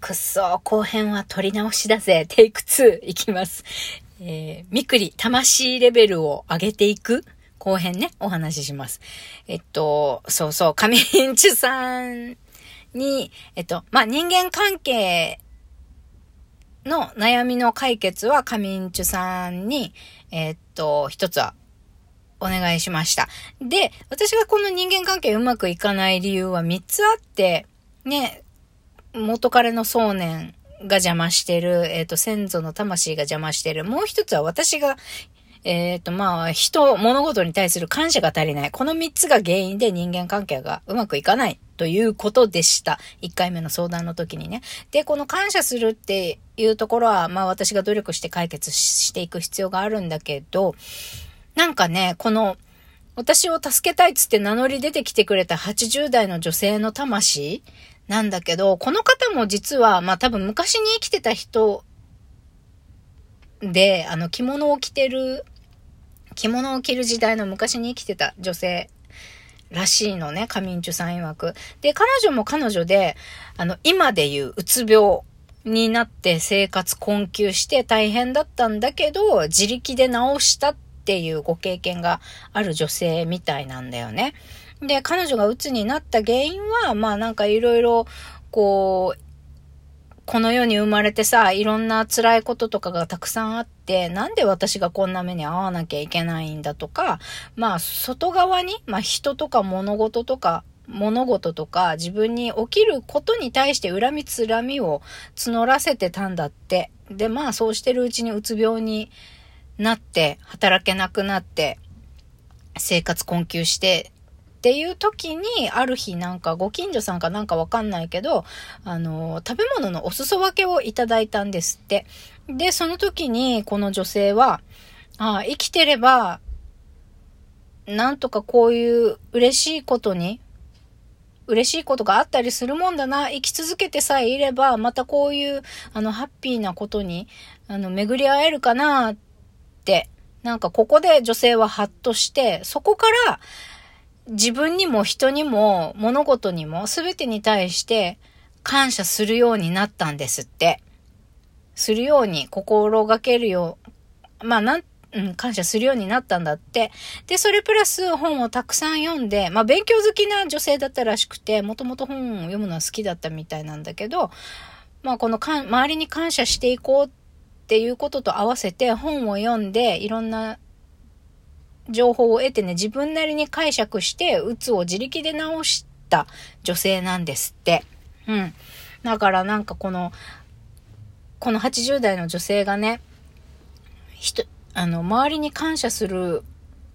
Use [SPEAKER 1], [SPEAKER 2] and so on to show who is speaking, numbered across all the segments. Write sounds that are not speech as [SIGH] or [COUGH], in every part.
[SPEAKER 1] くっそ、後編は撮り直しだぜ。テイク2いきます。えー、みくり、魂レベルを上げていく？後編ね、お話しします。えっと、そうそう、上ンチュさんに、えっと、まあ、人間関係の悩みの解決は上ンチュさんに、えっと、一つはお願いしました。で、私がこの人間関係うまくいかない理由は3つあって、ね、元彼の想念が邪魔してる、えっ、ー、と、先祖の魂が邪魔してる。もう一つは私が、えっ、ー、と、まあ、人、物事に対する感謝が足りない。この三つが原因で人間関係がうまくいかないということでした。一回目の相談の時にね。で、この感謝するっていうところは、まあ私が努力して解決していく必要があるんだけど、なんかね、この、私を助けたいっつって名乗り出てきてくれた80代の女性の魂なんだけど、この方も実は、まあ多分昔に生きてた人で、あの着物を着てる、着物を着る時代の昔に生きてた女性らしいのね、カミンチュさん曰く。で、彼女も彼女で、あの、今で言ううつ病になって生活困窮して大変だったんだけど、自力で治したっていうご経験がある女性みたいなんだよね。で、彼女が鬱になった原因は、まあなんかいろいろ、こう、この世に生まれてさ、いろんな辛いこととかがたくさんあって、なんで私がこんな目に遭わなきゃいけないんだとか、まあ外側に、まあ人とか物事とか、物事とか自分に起きることに対して恨みつらみを募らせてたんだって。で、まあそうしてるうちにうつ病になって、働けなくなって、生活困窮してっていう時に、ある日なんかご近所さんかなんかわかんないけど、あの、食べ物のお裾分けをいただいたんですって。で、その時にこの女性は、ああ、生きてれば、なんとかこういう嬉しいことに、嬉しいことがあったりするもんだな、生き続けてさえいれば、またこういう、あの、ハッピーなことに、あの、巡り合えるかなって、なんかここで女性はハッとして、そこから、自分にも人にも物事にも全てに対して感謝するようになったんですって。するように心がけるよう、まあなん、うん、感謝するようになったんだって。で、それプラス本をたくさん読んで、まあ勉強好きな女性だったらしくて、もともと本を読むのは好きだったみたいなんだけど、まあこのか周りに感謝していこうっていうことと合わせて本を読んで、いろんな情報を得てね、自分なりに解釈して、うつを自力で治した女性なんですって。うん。だからなんかこの、この80代の女性がね、人、あの、周りに感謝する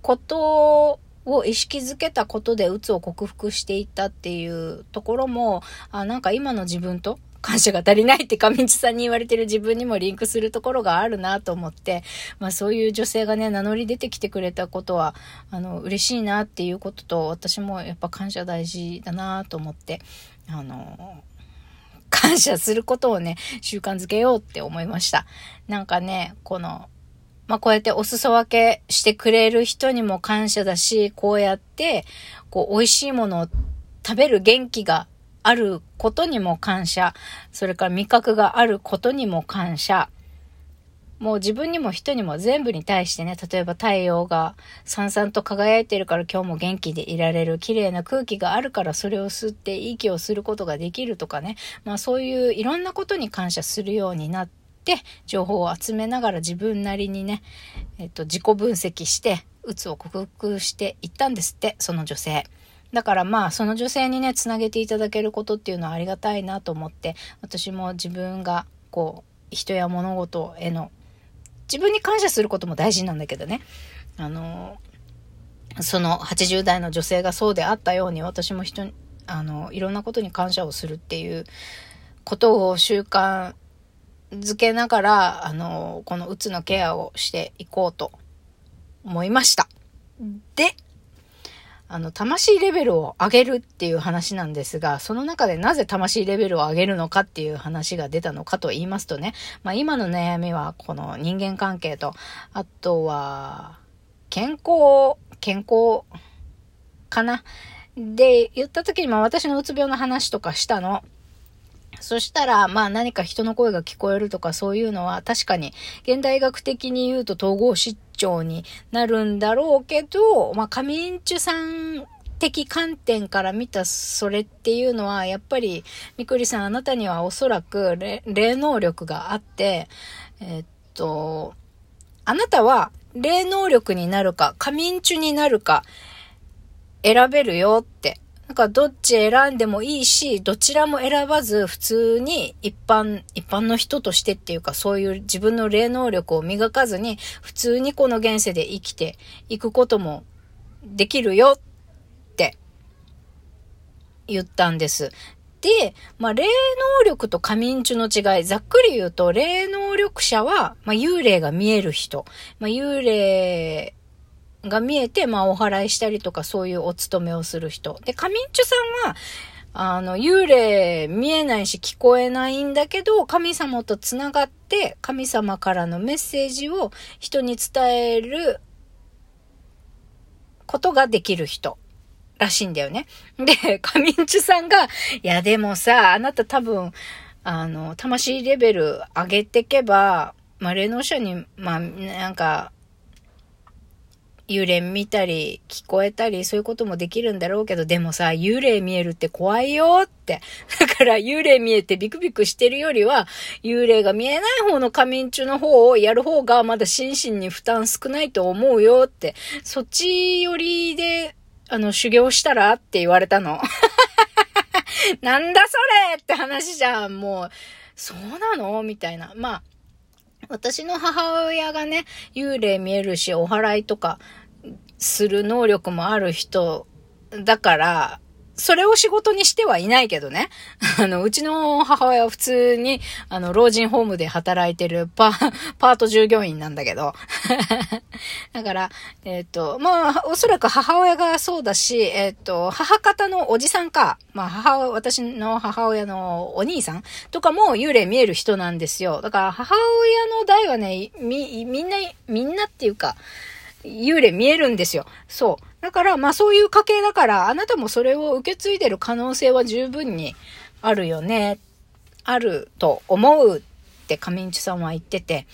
[SPEAKER 1] ことを意識づけたことで、うつを克服していったっていうところも、あ、なんか今の自分と感謝が足りないって上地さんに言われてる自分にもリンクするところがあるなと思って、まあそういう女性がね、名乗り出てきてくれたことは、あの、嬉しいなっていうことと、私もやっぱ感謝大事だなと思って、あの、感謝することをね、習慣づけようって思いました。なんかね、この、まあ、こうやってお裾分けしてくれる人にも感謝だし、こうやって、こう、美味しいものを食べる元気があることにも感謝。それから味覚があることにも感謝。もう自分にも人にも全部に対してね、例えば太陽がさんさんと輝いてるから今日も元気でいられる。綺麗な空気があるからそれを吸って息をすることができるとかね。まあそういういろんなことに感謝するようになって、情報を集めながら自分なりにね、えっと自己分析して、うつを克服していったんですって、その女性。だからまあ、その女性にね、つなげていただけることっていうのはありがたいなと思って、私も自分が、こう、人や物事への、自分に感謝することも大事なんだけどね、あの、その80代の女性がそうであったように、私も人に、あの、いろんなことに感謝をするっていうことを習慣づけながら、あの、このうつのケアをしていこうと思いました。で、あの、魂レベルを上げるっていう話なんですが、その中でなぜ魂レベルを上げるのかっていう話が出たのかと言いますとね、まあ今の悩みはこの人間関係と、あとは、健康、健康かな？で、言った時にまあ私のうつ病の話とかしたの。そしたら、まあ何か人の声が聞こえるとかそういうのは確かに現代学的に言うと統合失調になるんだろうけど、まあカミンチュさん的観点から見たそれっていうのは、やっぱり、みくりさんあなたにはおそらく霊能力があって、えっと、あなたは霊能力になるか、仮眠中になるか、選べるよって。なんかどっち選んでもいいし、どちらも選ばず普通に一般、一般の人としてっていうかそういう自分の霊能力を磨かずに普通にこの現世で生きていくこともできるよって言ったんです。で、まあ、霊能力と仮眠中の違い、ざっくり言うと、霊能力者は、まあ、幽霊が見える人。まあ、幽霊が見えて、まあ、お祓いしたりとか、そういうお勤めをする人。で、仮眠中さんは、あの、幽霊見えないし聞こえないんだけど、神様と繋がって、神様からのメッセージを人に伝えることができる人。らしいんだよね。で、カミンチュさんが、いやでもさ、あなた多分、あの、魂レベル上げてけば、まあ、霊能者に、まあ、なんか、幽霊見たり、聞こえたり、そういうこともできるんだろうけど、でもさ、幽霊見えるって怖いよって。だから、幽霊見えてビクビクしてるよりは、幽霊が見えない方の仮眠中の方をやる方が、まだ心身に負担少ないと思うよって。そっち寄りであの、修行したらって言われたの。[LAUGHS] なんだそれって話じゃん。もう、そうなのみたいな。まあ、私の母親がね、幽霊見えるし、お祓いとかする能力もある人だから、それを仕事にしてはいないけどね。[LAUGHS] あの、うちの母親は普通に、あの、老人ホームで働いてるパ、[LAUGHS] パート従業員なんだけど。[LAUGHS] だから、えっ、ー、と、まあ、おそらく母親がそうだし、えっ、ー、と、母方のおじさんか、まあ、母、私の母親のお兄さんとかも幽霊見える人なんですよ。だから、母親の代はね、み、みんな、みんなっていうか、幽霊見えるんですよ。そう。だから、まあそういう家系だから、あなたもそれを受け継いでる可能性は十分にあるよね。あると思うって上地さんは言ってて。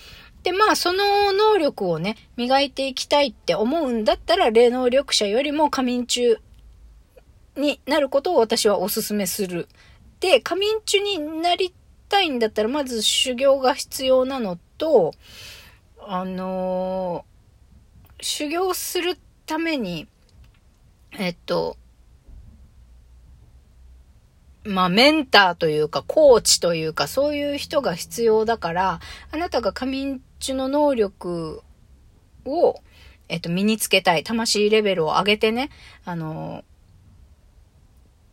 [SPEAKER 1] で、まあその能力をね、磨いていきたいって思うんだったら、霊能力者よりも仮眠中になることを私はお勧めする。で、仮眠中になりたいんだったら、まず修行が必要なのと、あのー、修行するために、えっと、まあ、メンターというか、コーチというか、そういう人が必要だから、あなたが仮眠中の能力を、えっと、身につけたい。魂レベルを上げてね、あの、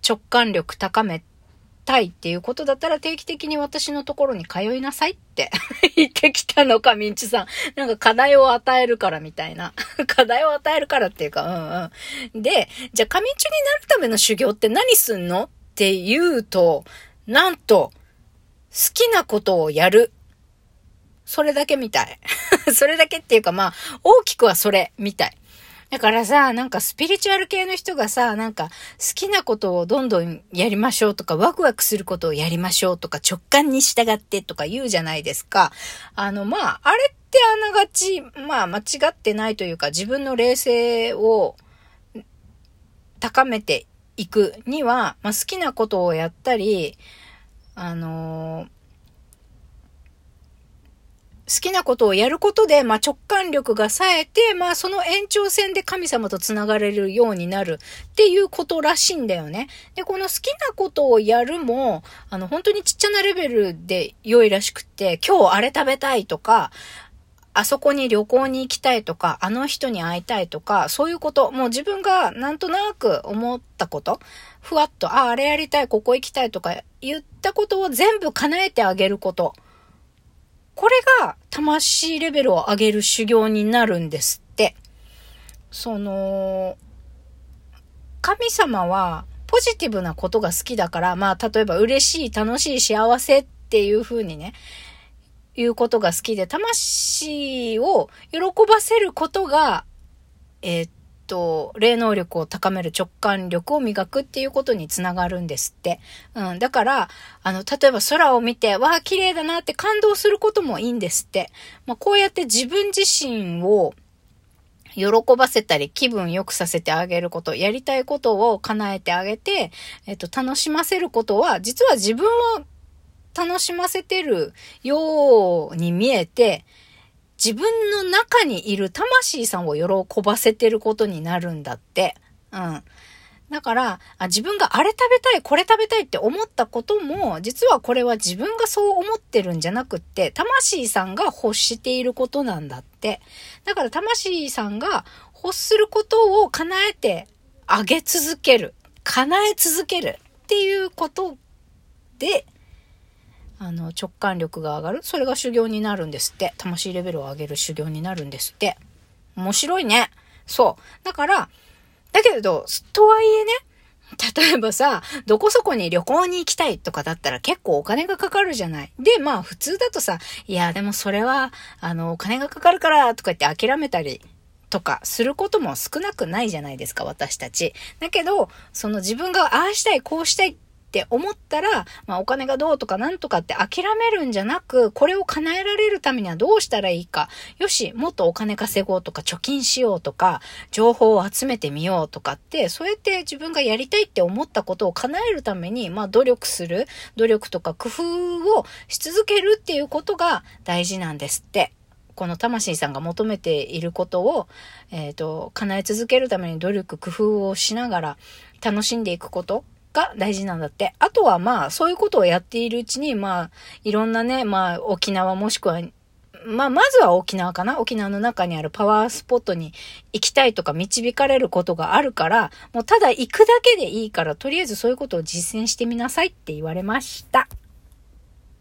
[SPEAKER 1] 直感力高めてたいっていうことだったら定期的に私のところに通いなさいって [LAUGHS] 言ってきたのか、ミンチさん。なんか課題を与えるからみたいな。[LAUGHS] 課題を与えるからっていうか、うんうん。で、じゃあ神中になるための修行って何すんのって言うと、なんと、好きなことをやる。それだけみたい。[LAUGHS] それだけっていうかまあ、大きくはそれみたい。だからさ、なんかスピリチュアル系の人がさ、なんか好きなことをどんどんやりましょうとか、ワクワクすることをやりましょうとか、直感に従ってとか言うじゃないですか。あの、まあ、あれってあながち、まあ、間違ってないというか、自分の冷静を高めていくには、まあ、好きなことをやったり、あのー好きなことをやることで、まあ、直感力が冴えて、まあ、その延長線で神様と繋がれるようになるっていうことらしいんだよね。で、この好きなことをやるも、あの、本当にちっちゃなレベルで良いらしくて、今日あれ食べたいとか、あそこに旅行に行きたいとか、あの人に会いたいとか、そういうこと、もう自分がなんとなく思ったこと、ふわっと、あ、あれやりたい、ここ行きたいとか言ったことを全部叶えてあげること。これが魂レベルを上げる修行になるんですって。その、神様はポジティブなことが好きだから、まあ、例えば嬉しい、楽しい、幸せっていう風にね、いうことが好きで、魂を喜ばせることが、えー、と、霊能力を高める直感力を磨くっていうことにつながるんですって。うん。だから、あの、例えば空を見て、わあ、綺麗だなって感動することもいいんですって。まあ、こうやって自分自身を、喜ばせたり気分良くさせてあげること、やりたいことを叶えてあげて、えっと、楽しませることは、実は自分を楽しませてるように見えて、自分の中にいる魂さんを喜ばせてることになるんだって。うん。だから、自分があれ食べたい、これ食べたいって思ったことも、実はこれは自分がそう思ってるんじゃなくって、魂さんが欲していることなんだって。だから魂さんが欲することを叶えてあげ続ける。叶え続けるっていうことで、あの、直感力が上がる。それが修行になるんですって。魂レベルを上げる修行になるんですって。面白いね。そう。だから、だけど、とはいえね、例えばさ、どこそこに旅行に行きたいとかだったら結構お金がかかるじゃない。で、まあ普通だとさ、いや、でもそれは、あの、お金がかかるからとか言って諦めたりとかすることも少なくないじゃないですか、私たち。だけど、その自分がああしたい、こうしたいって思ったら、まあお金がどうとかなんとかって諦めるんじゃなく、これを叶えられるためにはどうしたらいいか。よし、もっとお金稼ごうとか貯金しようとか、情報を集めてみようとかって、そうやって自分がやりたいって思ったことを叶えるために、まあ努力する、努力とか工夫をし続けるっていうことが大事なんですって。この魂さんが求めていることを、えっ、ー、と、叶え続けるために努力、工夫をしながら楽しんでいくこと。が大事なんだって。あとはまあ、そういうことをやっているうちに、まあ、いろんなね、まあ、沖縄もしくは、まあ、まずは沖縄かな沖縄の中にあるパワースポットに行きたいとか導かれることがあるから、もうただ行くだけでいいから、とりあえずそういうことを実践してみなさいって言われました。